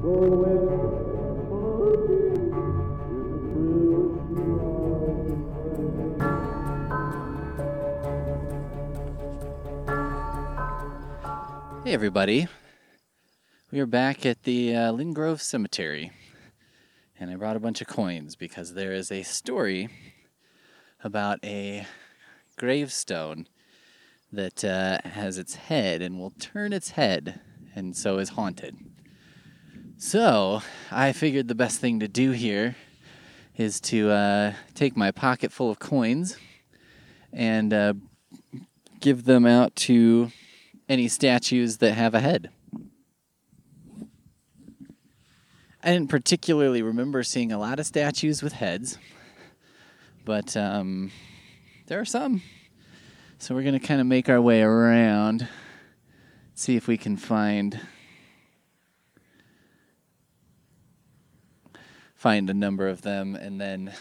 Hey, everybody. We are back at the uh, Linn Grove Cemetery. And I brought a bunch of coins because there is a story about a gravestone that uh, has its head and will turn its head and so is haunted. So I figured the best thing to do here is to uh, take my pocket full of coins and uh, give them out to any statues that have a head. I didn't particularly remember seeing a lot of statues with heads, but um, there are some. So we're going to kind of make our way around, see if we can find find a number of them, and then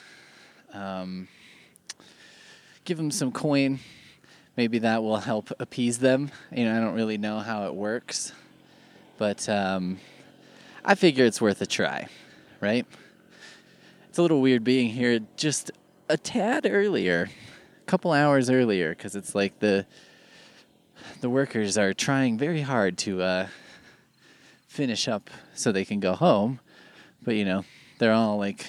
um, give them some coin maybe that will help appease them. You know, I don't really know how it works, but um, I figure it's worth a try, right? It's a little weird being here just a tad earlier, a couple hours earlier, because it's like the the workers are trying very hard to uh, finish up so they can go home, but you know they're all like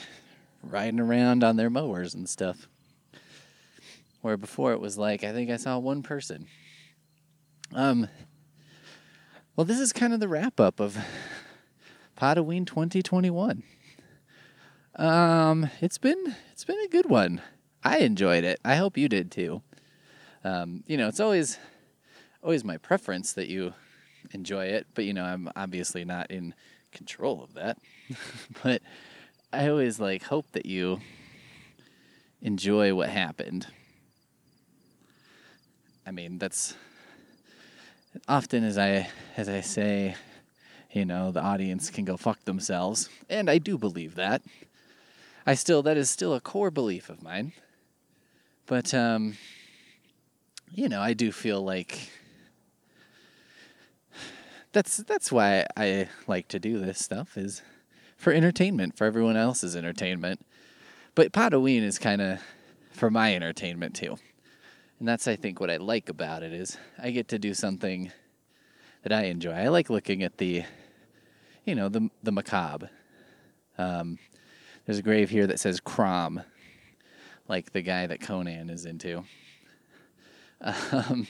riding around on their mowers and stuff. Where before it was like, I think I saw one person. Um, well, this is kind of the wrap up of Podoween 2021. Um, it's been it's been a good one. I enjoyed it. I hope you did too. Um, you know, it's always always my preference that you enjoy it, but you know, I'm obviously not in control of that. but I always like hope that you enjoy what happened I mean, that's often as I as I say, you know, the audience can go fuck themselves, and I do believe that. I still that is still a core belief of mine. But um you know, I do feel like that's that's why I like to do this stuff is for entertainment, for everyone else's entertainment. But Podoween is kind of for my entertainment too. And that's I think what I like about it is I get to do something that I enjoy. I like looking at the you know, the the macabre. Um, there's a grave here that says Crom, like the guy that Conan is into. Um,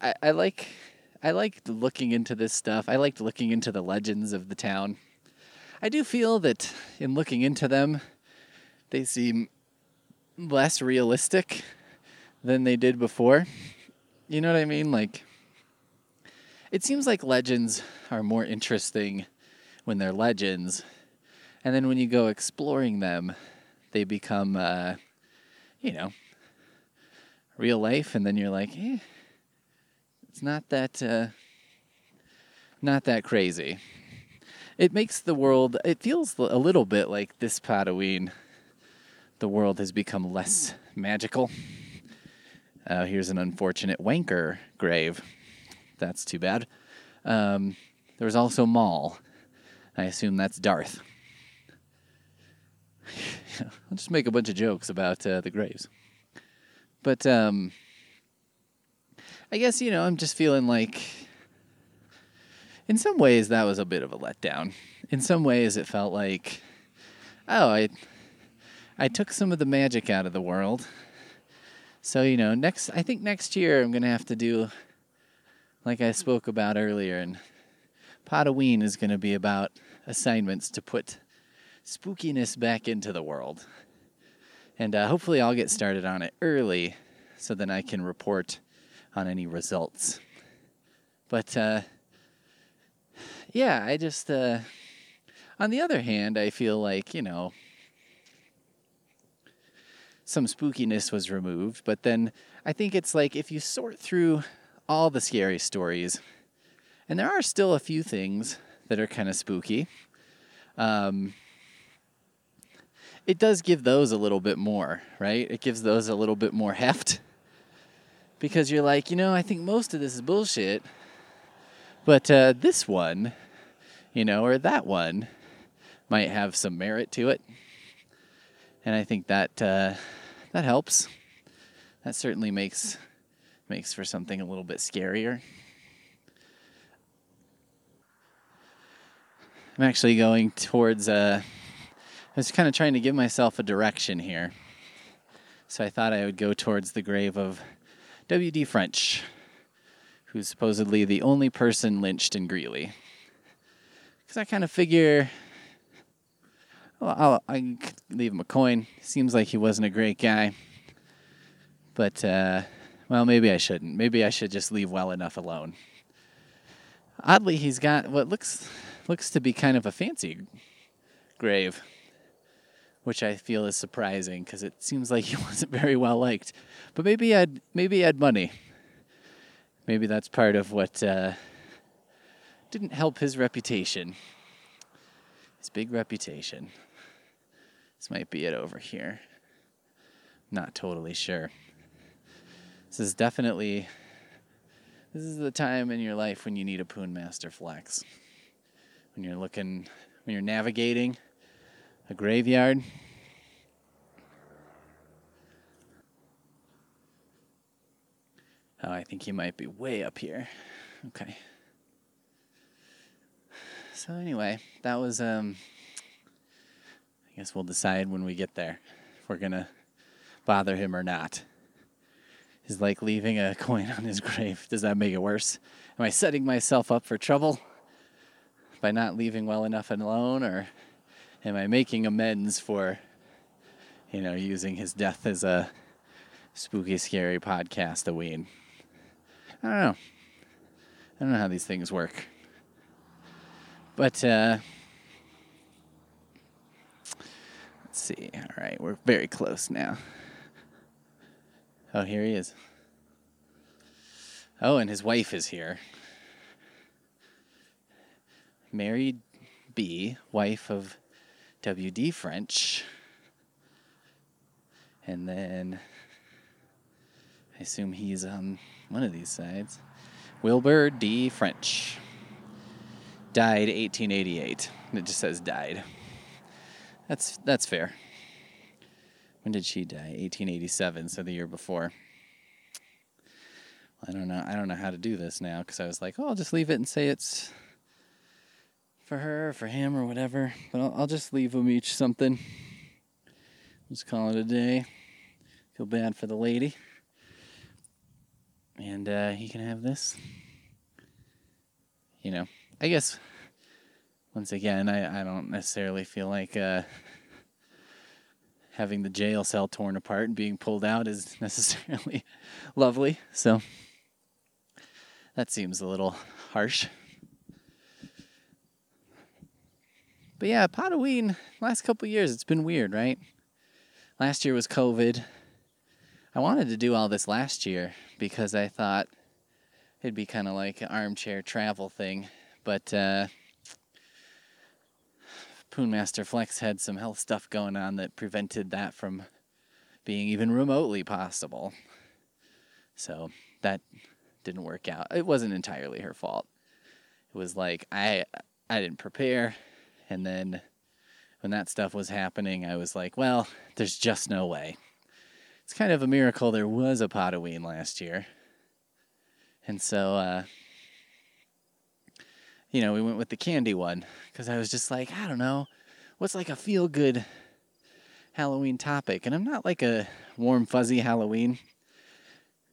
I, I like I liked looking into this stuff. I liked looking into the legends of the town. I do feel that in looking into them, they seem less realistic than they did before. You know what I mean? Like, it seems like legends are more interesting when they're legends, and then when you go exploring them, they become, uh, you know, real life, and then you're like, eh, it's not that, uh, not that crazy. It makes the world. It feels a little bit like this Podoween the world has become less magical. Uh, here's an unfortunate wanker grave. That's too bad. Um, there was also Maul. I assume that's Darth. I'll just make a bunch of jokes about uh, the graves. But um, I guess, you know, I'm just feeling like, in some ways, that was a bit of a letdown. In some ways, it felt like, oh, I I took some of the magic out of the world. So, you know, next I think next year I'm going to have to do like I spoke about earlier and Podoween is going to be about assignments to put spookiness back into the world. And uh, hopefully I'll get started on it early so then I can report on any results. But uh, yeah, I just uh, on the other hand, I feel like, you know, some spookiness was removed. But then I think it's like if you sort through all the scary stories, and there are still a few things that are kind of spooky. Um, it does give those a little bit more, right? It gives those a little bit more heft. Because you're like, you know, I think most of this is bullshit. But uh, this one you know, or that one might have some merit to it. And I think that uh, that helps. That certainly makes makes for something a little bit scarier. I'm actually going towards uh, I was kind of trying to give myself a direction here. So I thought I would go towards the grave of W.D. French, who's supposedly the only person lynched in Greeley. Because I kind of figure, well, I'll, I leave him a coin. Seems like he wasn't a great guy. But, uh, well, maybe I shouldn't. Maybe I should just leave well enough alone. Oddly, he's got what looks looks to be kind of a fancy grave, which I feel is surprising because it seems like he wasn't very well liked. But maybe he had maybe he had money. Maybe that's part of what uh, didn't help his reputation. His big reputation. This might be it over here. Not totally sure. This is definitely this is the time in your life when you need a Poon Master Flex. When you're looking when you're navigating a graveyard. Oh, I think he might be way up here. Okay. So anyway, that was um I guess we'll decide when we get there if we're gonna bother him or not. Is like leaving a coin on his grave. Does that make it worse? Am I setting myself up for trouble by not leaving well enough alone or am I making amends for you know, using his death as a spooky scary podcast a ween? I don't know. I don't know how these things work. But uh, let's see. All right, we're very close now. Oh, here he is. Oh, and his wife is here. Married B., wife of W.D. French. And then I assume he's on one of these sides. Wilbur D. French died 1888. It just says died. That's that's fair. When did she die? 1887, so the year before. I don't know. I don't know how to do this now because I was like, oh, I'll just leave it and say it's for her, or for him, or whatever. But I'll, I'll just leave them each something. Just call it a day. Feel bad for the lady. And uh, he can have this. You know, I guess once again, I, I don't necessarily feel like uh, having the jail cell torn apart and being pulled out is necessarily lovely. So that seems a little harsh. But yeah, Potaween, last couple years, it's been weird, right? Last year was COVID. I wanted to do all this last year because I thought it'd be kind of like an armchair travel thing. But uh, Poonmaster Flex had some health stuff going on that prevented that from being even remotely possible. So that didn't work out. It wasn't entirely her fault. It was like I I didn't prepare and then when that stuff was happening, I was like, well, there's just no way. It's kind of a miracle there was a pot of Potaween last year. And so uh you know, we went with the candy one because I was just like, I don't know, what's like a feel good Halloween topic? And I'm not like a warm, fuzzy Halloween.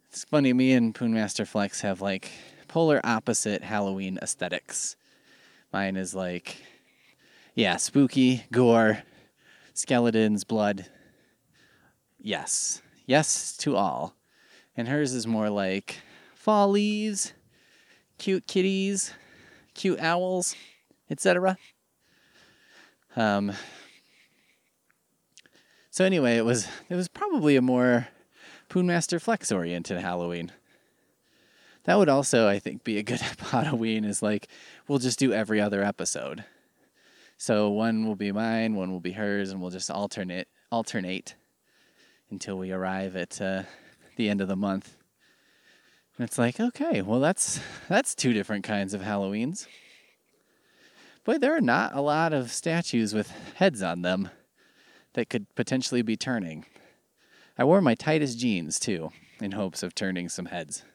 It's funny, me and Poonmaster Flex have like polar opposite Halloween aesthetics. Mine is like, yeah, spooky, gore, skeletons, blood. Yes. Yes to all. And hers is more like fall leaves, cute kitties, cute owls, etc. Um, so anyway, it was it was probably a more Poonmaster Flex oriented Halloween. That would also, I think, be a good Halloween. Is like we'll just do every other episode. So one will be mine, one will be hers, and we'll just alternate alternate until we arrive at uh, the end of the month. And it's like, okay, well that's that's two different kinds of Halloweens. Boy, there are not a lot of statues with heads on them that could potentially be turning. I wore my tightest jeans too, in hopes of turning some heads.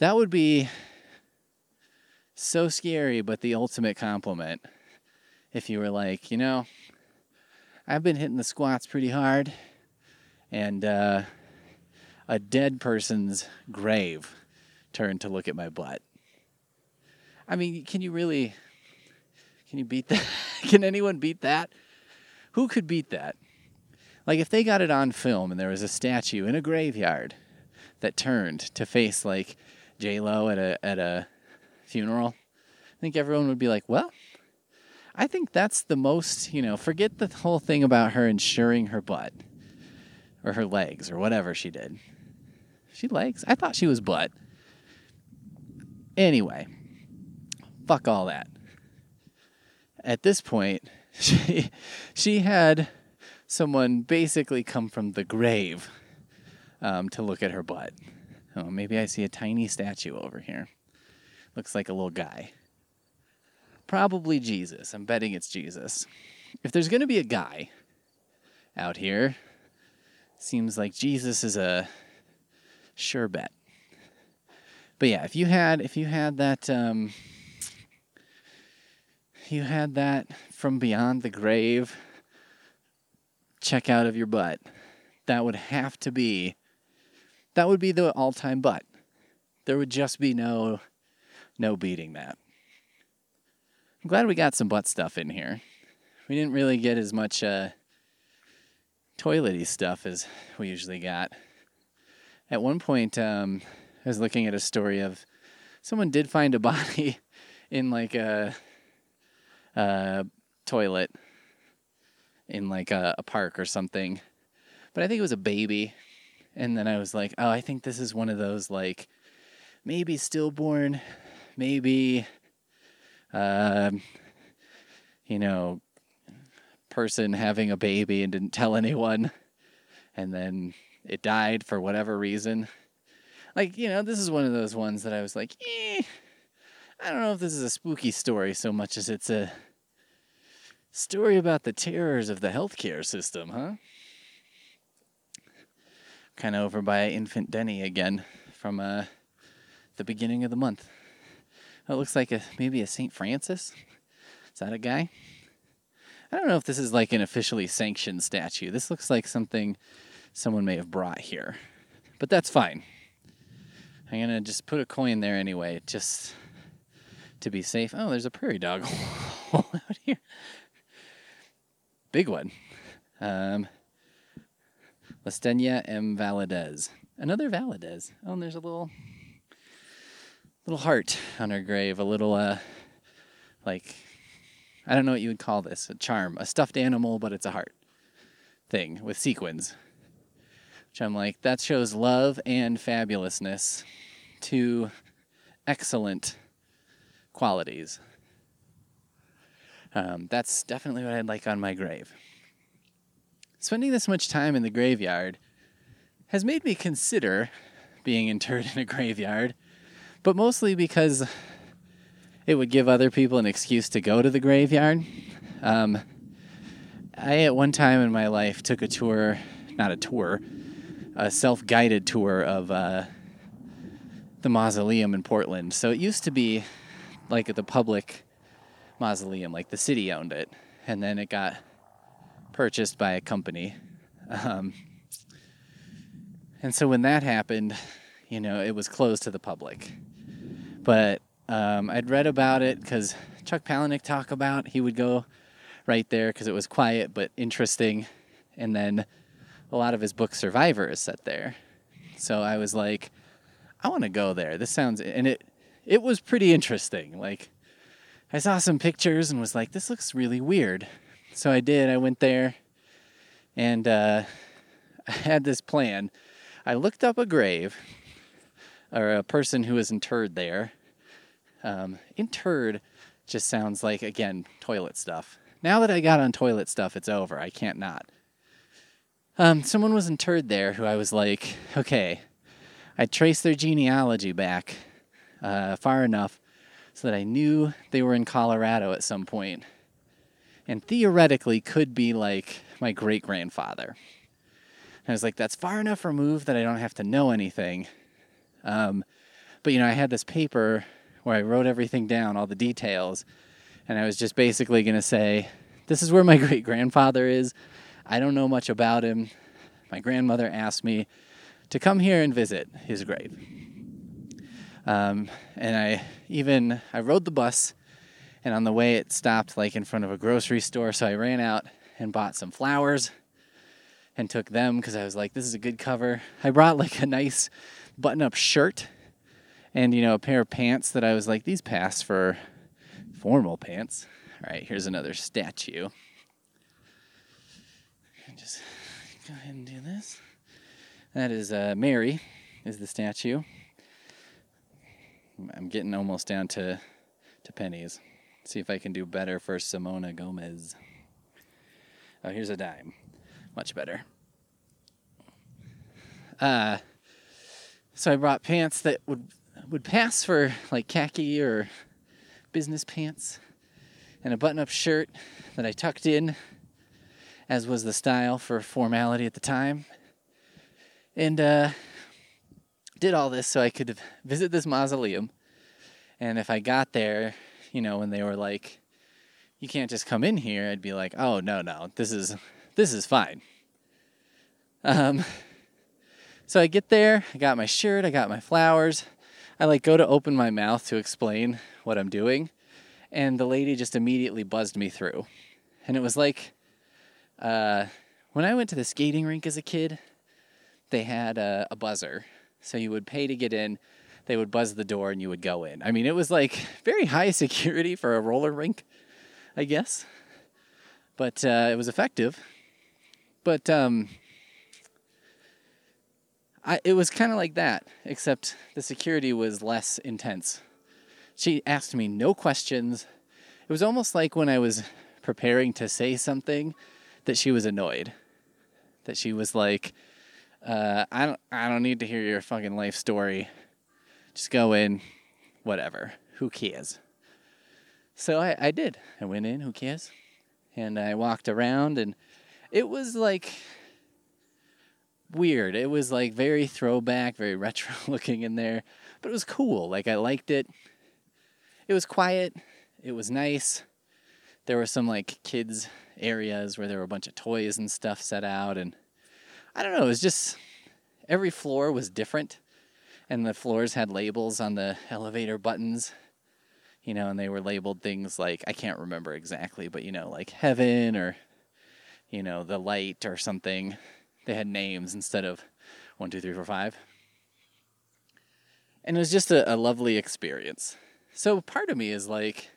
That would be so scary, but the ultimate compliment. If you were like, you know, I've been hitting the squats pretty hard, and uh, a dead person's grave turned to look at my butt. I mean, can you really? Can you beat that? can anyone beat that? Who could beat that? Like if they got it on film and there was a statue in a graveyard that turned to face like J Lo at a at a funeral, I think everyone would be like, "Well, I think that's the most, you know, forget the whole thing about her insuring her butt or her legs or whatever she did. She legs? I thought she was butt. Anyway, fuck all that. At this point, she she had someone basically come from the grave um, to look at her butt. Oh, maybe I see a tiny statue over here. Looks like a little guy. Probably Jesus. I'm betting it's Jesus. If there's going to be a guy out here, seems like Jesus is a sure bet. But yeah, if you had if you had that um, you had that from beyond the grave check out of your butt, that would have to be that would be the all-time butt. There would just be no no beating that. I'm glad we got some butt stuff in here. We didn't really get as much uh, toilety stuff as we usually got. At one point, um, I was looking at a story of someone did find a body in like a uh, toilet in like a, a park or something. But I think it was a baby. And then I was like, oh, I think this is one of those like maybe stillborn, maybe, uh, you know, person having a baby and didn't tell anyone. And then it died for whatever reason. Like, you know, this is one of those ones that I was like, eh, I don't know if this is a spooky story so much as it's a story about the terrors of the healthcare system, huh? Kind of over by Infant Denny again from uh, the beginning of the month. It looks like a maybe a St. Francis. Is that a guy? I don't know if this is like an officially sanctioned statue. This looks like something someone may have brought here. But that's fine. I'm going to just put a coin there anyway, just to be safe. Oh, there's a prairie dog out here. Big one. Um, Lastenia M. Valadez. Another Valadez. Oh, and there's a little little heart on her grave. A little, uh, like, I don't know what you would call this. A charm. A stuffed animal, but it's a heart thing with sequins. Which I'm like, that shows love and fabulousness. Two excellent qualities. Um, that's definitely what I'd like on my grave. Spending this much time in the graveyard has made me consider being interred in a graveyard, but mostly because it would give other people an excuse to go to the graveyard. Um, I, at one time in my life, took a tour, not a tour, a self guided tour of uh, the mausoleum in Portland. So it used to be like the public mausoleum, like the city owned it, and then it got purchased by a company. Um, and so when that happened, you know, it was closed to the public. But um, I'd read about it because Chuck Palahniuk talked about he would go right there because it was quiet but interesting, and then a lot of his book Survivor is set there. So I was like, I want to go there. This sounds and it it was pretty interesting. Like I saw some pictures and was like, this looks really weird. So I did. I went there and uh, I had this plan. I looked up a grave or a person who was interred there. Um, interred just sounds like, again, toilet stuff. Now that I got on toilet stuff, it's over. I can't not. Um, someone was interred there who I was like, okay, I traced their genealogy back uh, far enough so that I knew they were in Colorado at some point and theoretically could be like my great grandfather. I was like, that's far enough removed that I don't have to know anything. Um, but you know, I had this paper where I wrote everything down, all the details, and I was just basically going to say, this is where my great grandfather is. I don't know much about him. My grandmother asked me to come here and visit his grave. Um, and I even I rode the bus, and on the way it stopped like in front of a grocery store. So I ran out and bought some flowers, and took them because I was like, this is a good cover. I brought like a nice button-up shirt, and you know a pair of pants that I was like, these pass for formal pants. All right, here's another statue. Just go ahead and do this. That is uh, Mary, is the statue. I'm getting almost down to to pennies. See if I can do better for Simona Gomez. Oh, here's a dime. Much better. Uh, so I brought pants that would would pass for like khaki or business pants, and a button-up shirt that I tucked in, as was the style for formality at the time, and uh, did all this so I could visit this mausoleum. And if I got there, you know, when they were like, "You can't just come in here," I'd be like, "Oh no, no, this is this is fine." Um, so I get there, I got my shirt, I got my flowers. I like go to open my mouth to explain what I'm doing, and the lady just immediately buzzed me through. And it was like uh, when I went to the skating rink as a kid, they had a, a buzzer. So you would pay to get in, they would buzz the door, and you would go in. I mean, it was like very high security for a roller rink, I guess. But uh, it was effective. But um, I, it was kind of like that, except the security was less intense. She asked me no questions. It was almost like when I was preparing to say something that she was annoyed. That she was like, uh, I don't I don't need to hear your fucking life story. Just go in, whatever. Who cares? So I, I did. I went in, who cares? And I walked around and it was like weird. It was like very throwback, very retro looking in there, but it was cool. Like I liked it. It was quiet. It was nice. There were some like kids areas where there were a bunch of toys and stuff set out and I don't know, it was just every floor was different and the floors had labels on the elevator buttons. You know, and they were labeled things like I can't remember exactly, but you know, like heaven or you know, the light or something they had names instead of one, two, three, four, five. And it was just a, a lovely experience. So part of me is like,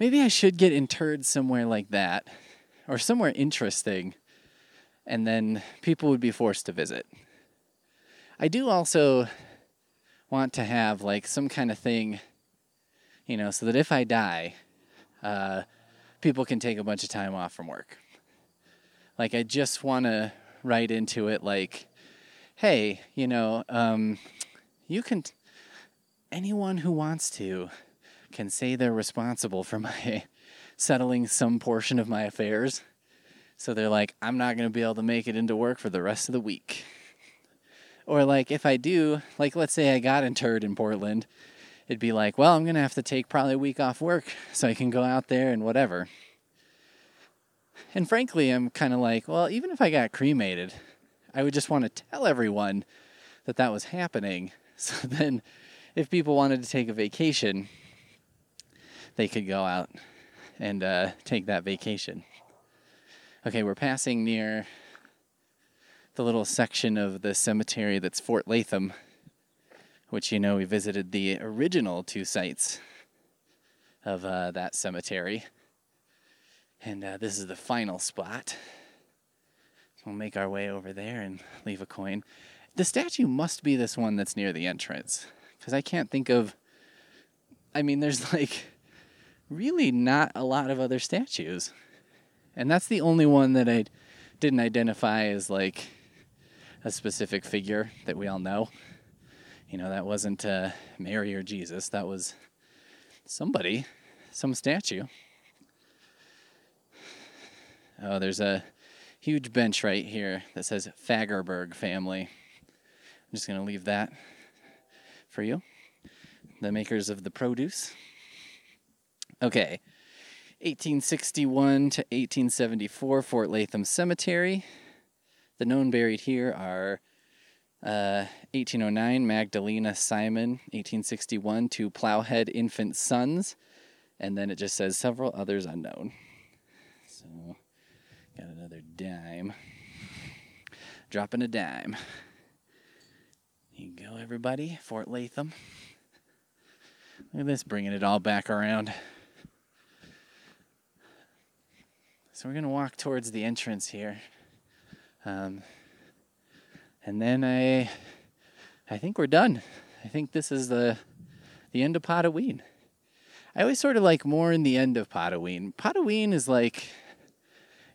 maybe I should get interred somewhere like that or somewhere interesting, and then people would be forced to visit. I do also want to have like some kind of thing, you know, so that if I die, uh, people can take a bunch of time off from work. Like, I just want to write into it, like, hey, you know, um, you can, t- anyone who wants to can say they're responsible for my settling some portion of my affairs. So they're like, I'm not going to be able to make it into work for the rest of the week. Or, like, if I do, like, let's say I got interred in Portland, it'd be like, well, I'm going to have to take probably a week off work so I can go out there and whatever. And frankly, I'm kind of like, well, even if I got cremated, I would just want to tell everyone that that was happening. So then, if people wanted to take a vacation, they could go out and uh, take that vacation. Okay, we're passing near the little section of the cemetery that's Fort Latham, which you know we visited the original two sites of uh, that cemetery. And uh, this is the final spot. So we'll make our way over there and leave a coin. The statue must be this one that's near the entrance. Because I can't think of. I mean, there's like really not a lot of other statues. And that's the only one that I didn't identify as like a specific figure that we all know. You know, that wasn't uh, Mary or Jesus. That was somebody, some statue. Oh, there's a huge bench right here that says Fagerberg family. I'm just going to leave that for you. The makers of the produce. Okay. 1861 to 1874, Fort Latham Cemetery. The known buried here are uh, 1809, Magdalena Simon, 1861, two Plowhead infant sons, and then it just says several others unknown. So, got another dime. Dropping a dime. Here you go, everybody. Fort Latham. Look at this, bringing it all back around. So we're going to walk towards the entrance here. Um, and then I I think we're done. I think this is the the end of Potaween. I always sort of like more in the end of Potaween. Potaween is like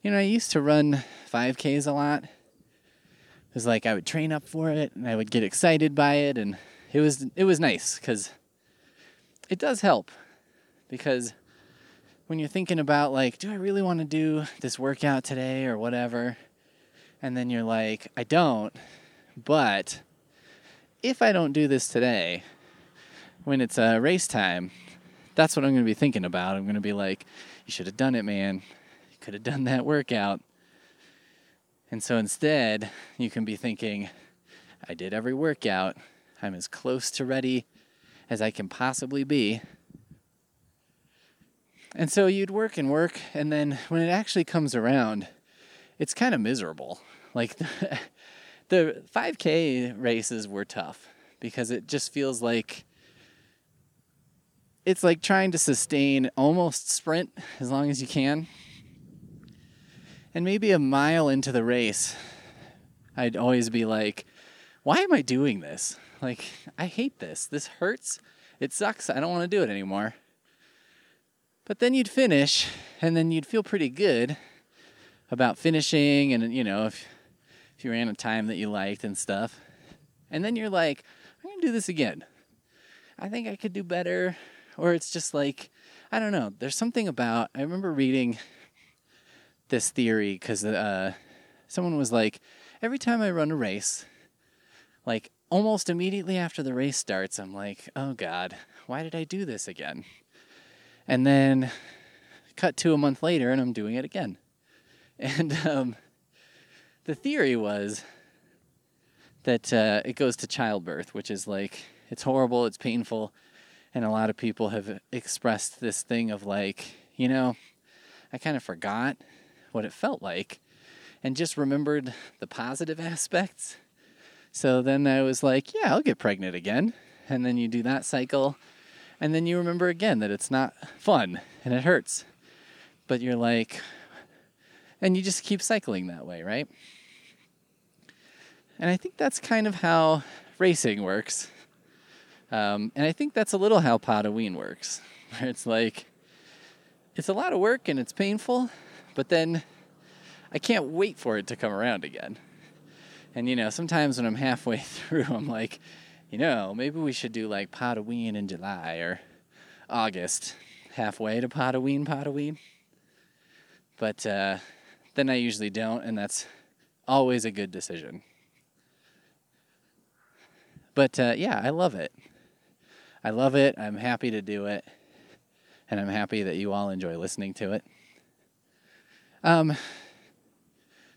you know, I used to run 5Ks a lot. It was like I would train up for it and I would get excited by it and it was it was nice cuz it does help because when you're thinking about like do I really want to do this workout today or whatever and then you're like I don't but if I don't do this today, when it's uh, race time, that's what I'm going to be thinking about. I'm going to be like, you should have done it, man. Could have done that workout. And so instead, you can be thinking, I did every workout. I'm as close to ready as I can possibly be. And so you'd work and work, and then when it actually comes around, it's kind of miserable. Like, the 5K races were tough because it just feels like it's like trying to sustain almost sprint as long as you can. And maybe a mile into the race, I'd always be like, why am I doing this? Like, I hate this. This hurts. It sucks. I don't want to do it anymore. But then you'd finish, and then you'd feel pretty good about finishing. And, you know, if if you ran a time that you liked and stuff. And then you're like, I'm going to do this again. I think I could do better. Or it's just like, I don't know. There's something about, I remember reading this theory because uh, someone was like, every time I run a race, like almost immediately after the race starts, I'm like, oh God, why did I do this again? And then cut to a month later and I'm doing it again. And um, the theory was that uh, it goes to childbirth, which is like it's horrible, it's painful, and a lot of people have expressed this thing of like, you know, I kind of forgot what it felt like and just remembered the positive aspects. So then I was like, yeah, I'll get pregnant again. And then you do that cycle. And then you remember again that it's not fun and it hurts. But you're like, and you just keep cycling that way, right? And I think that's kind of how racing works. Um, and I think that's a little how Potaween works, where it's like, it's a lot of work and it's painful, but then I can't wait for it to come around again. And you know, sometimes when I'm halfway through, I'm like, you know, maybe we should do like Potaween in July or August, halfway to Potaween, Potaween. But uh, then I usually don't, and that's always a good decision. But uh, yeah, I love it. I love it. I'm happy to do it. And I'm happy that you all enjoy listening to it. Um,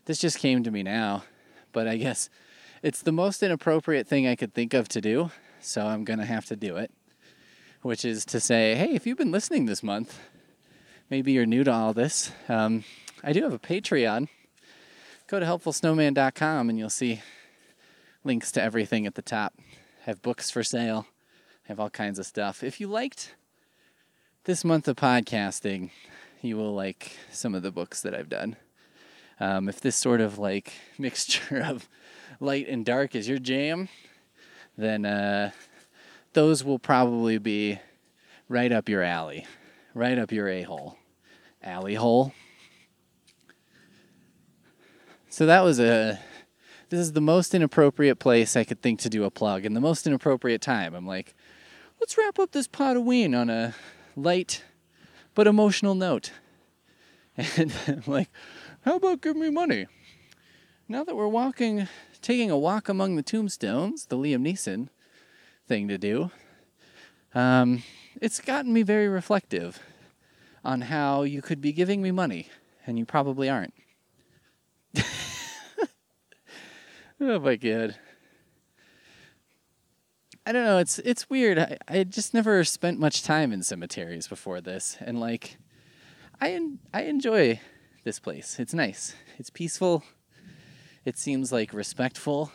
this just came to me now, but I guess it's the most inappropriate thing I could think of to do, so I'm going to have to do it. Which is to say, hey, if you've been listening this month, maybe you're new to all this. Um, I do have a Patreon. Go to helpfulsnowman.com and you'll see links to everything at the top. I have books for sale. I have all kinds of stuff. If you liked this month of podcasting, you will like some of the books that I've done. Um, if this sort of like mixture of light and dark is your jam, then uh, those will probably be right up your alley, right up your a hole, alley hole. So that was a. This is the most inappropriate place I could think to do a plug, and the most inappropriate time. I'm like, let's wrap up this Potaween on a light but emotional note. And I'm like, how about give me money? Now that we're walking, taking a walk among the tombstones, the Liam Neeson thing to do, um, it's gotten me very reflective on how you could be giving me money and you probably aren't. oh my god. I don't know. It's it's weird. I, I just never spent much time in cemeteries before this, and like, I I enjoy this place. It's nice. It's peaceful. It seems like respectful,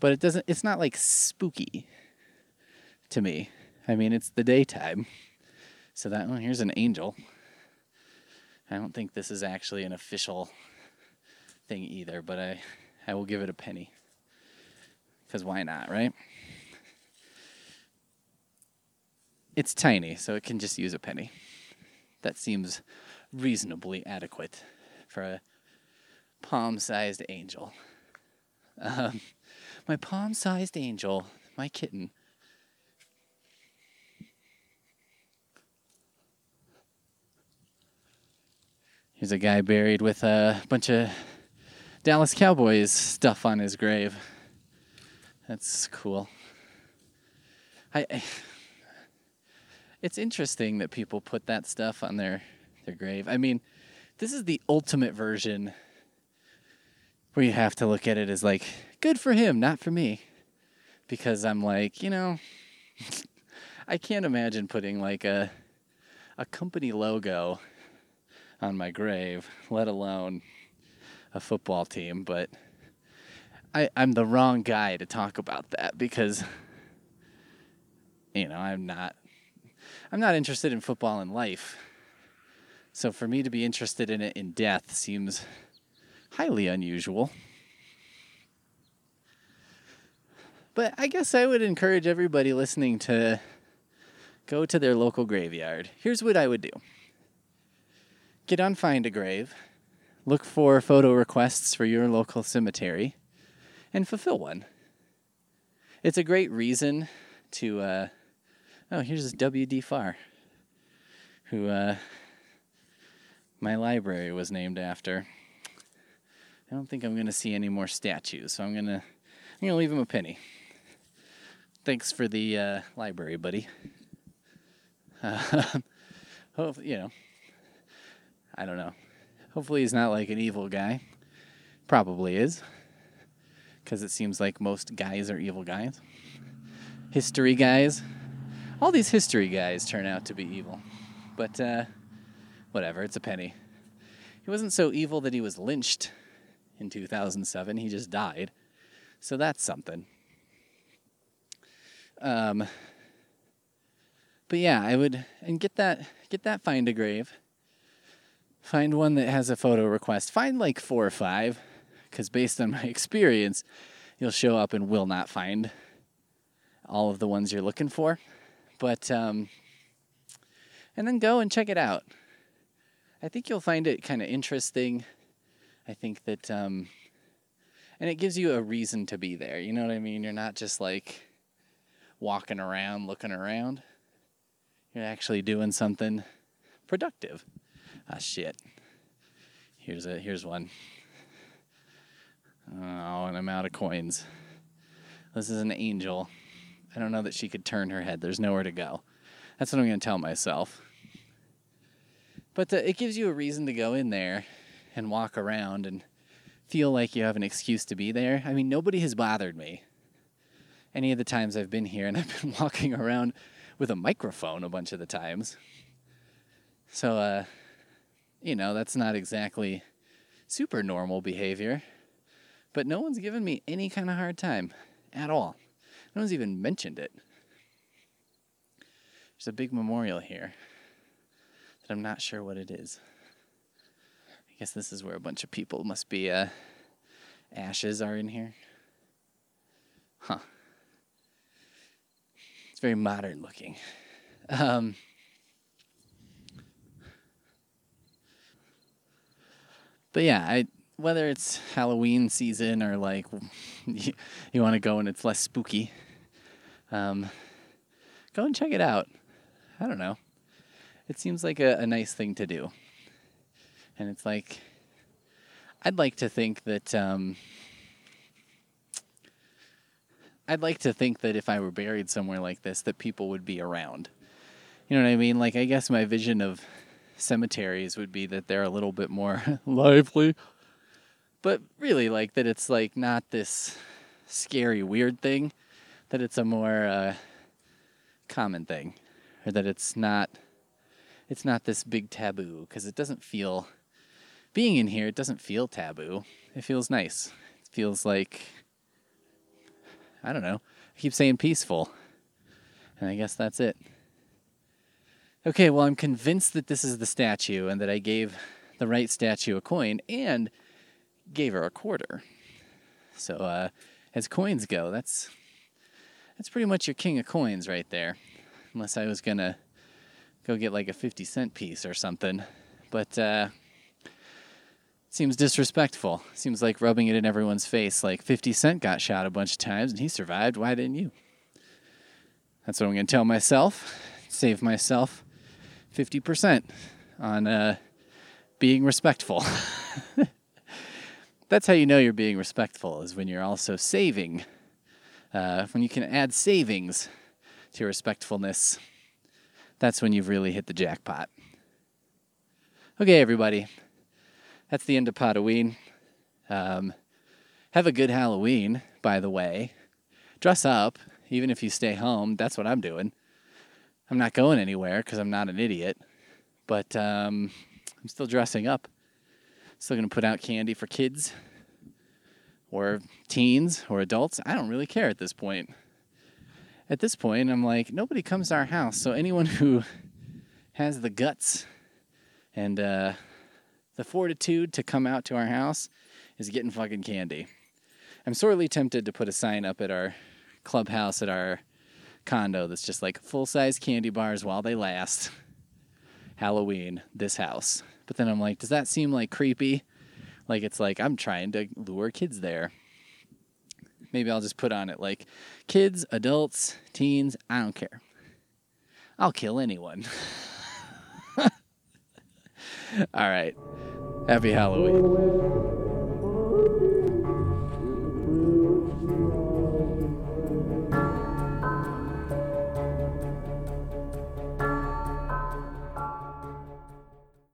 but it doesn't. It's not like spooky to me. I mean, it's the daytime, so that oh, here's an angel. I don't think this is actually an official thing either, but I I will give it a penny. Cuz why not, right? It's tiny, so it can just use a penny. That seems reasonably adequate for a palm-sized angel. Um, my palm-sized angel, my kitten. Here's a guy buried with a bunch of Dallas Cowboys stuff on his grave. That's cool. I, I it's interesting that people put that stuff on their their grave. I mean, this is the ultimate version where you have to look at it as like good for him, not for me. Because I'm like, you know, I can't imagine putting like a a company logo on my grave, let alone a football team, but I, I'm the wrong guy to talk about that because you know, I'm not I'm not interested in football in life. So for me to be interested in it in death seems highly unusual. But I guess I would encourage everybody listening to go to their local graveyard. Here's what I would do get on Find a Grave, look for photo requests for your local cemetery, and fulfill one. It's a great reason to. Uh, oh, here's this W.D. Farr, who uh, my library was named after. I don't think I'm to see any more statues, so I'm to I'm to leave him a penny. Thanks for the uh, library, buddy. Uh, you know, I don't know. Hopefully, he's not like an evil guy. Probably is. Because it seems like most guys are evil guys. History guys. All these history guys turn out to be evil. But, uh, whatever, it's a penny. He wasn't so evil that he was lynched in 2007, he just died. So that's something. Um, but yeah, I would and get that get that find a grave Find one that has a photo request. Find like four or five, because based on my experience, you'll show up and will not find all of the ones you're looking for. But, um, and then go and check it out. I think you'll find it kind of interesting. I think that, um, and it gives you a reason to be there. You know what I mean? You're not just like walking around looking around, you're actually doing something productive. Ah, shit. Here's a here's one. Oh, and I'm out of coins. This is an angel. I don't know that she could turn her head. There's nowhere to go. That's what I'm going to tell myself. But uh, it gives you a reason to go in there and walk around and feel like you have an excuse to be there. I mean, nobody has bothered me any of the times I've been here, and I've been walking around with a microphone a bunch of the times. So, uh, you know, that's not exactly super normal behavior. But no one's given me any kind of hard time at all. No one's even mentioned it. There's a big memorial here that I'm not sure what it is. I guess this is where a bunch of people must be, uh, ashes are in here. Huh. It's very modern looking. Um, but yeah, I whether it's Halloween season or like you, you want to go and it's less spooky, um, go and check it out. I don't know. it seems like a, a nice thing to do. And it's like, I'd like to think that, um, I'd like to think that if I were buried somewhere like this, that people would be around. You know what I mean? Like, I guess my vision of cemeteries would be that they're a little bit more lively. But really, like, that it's like not this scary, weird thing, that it's a more uh, common thing, or that it's not. It's not this big taboo because it doesn't feel being in here, it doesn't feel taboo. It feels nice. It feels like, I don't know, I keep saying peaceful. And I guess that's it. Okay, well, I'm convinced that this is the statue and that I gave the right statue a coin and gave her a quarter. So, uh, as coins go, that's that's pretty much your king of coins right there. Unless I was gonna go get like a 50 cent piece or something. But, uh, Seems disrespectful. Seems like rubbing it in everyone's face. Like 50 Cent got shot a bunch of times and he survived. Why didn't you? That's what I'm to tell myself. Save myself 50% on uh, being respectful. That's how you know you're being respectful, is when you're also saving. Uh, when you can add savings to your respectfulness, that's when you've really hit the jackpot. Okay, everybody that's the end of Halloween. Um, have a good Halloween, by the way. Dress up, even if you stay home. That's what I'm doing. I'm not going anywhere because I'm not an idiot, but um, I'm still dressing up. Still going to put out candy for kids or teens or adults. I don't really care at this point. At this point, I'm like, nobody comes to our house, so anyone who has the guts and uh, the fortitude to come out to our house is getting fucking candy. I'm sorely tempted to put a sign up at our clubhouse at our condo that's just like full size candy bars while they last. Halloween, this house. But then I'm like, does that seem like creepy? Like it's like I'm trying to lure kids there. Maybe I'll just put on it like kids, adults, teens, I don't care. I'll kill anyone. All right. Happy Halloween.